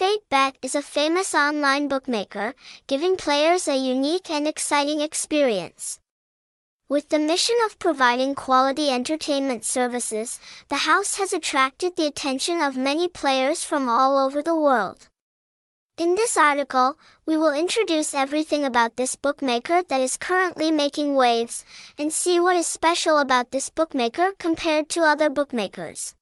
F8bet is a famous online bookmaker, giving players a unique and exciting experience. With the mission of providing quality entertainment services, the house has attracted the attention of many players from all over the world. In this article, we will introduce everything about this bookmaker that is currently making waves, and see what is special about this bookmaker compared to other bookmakers.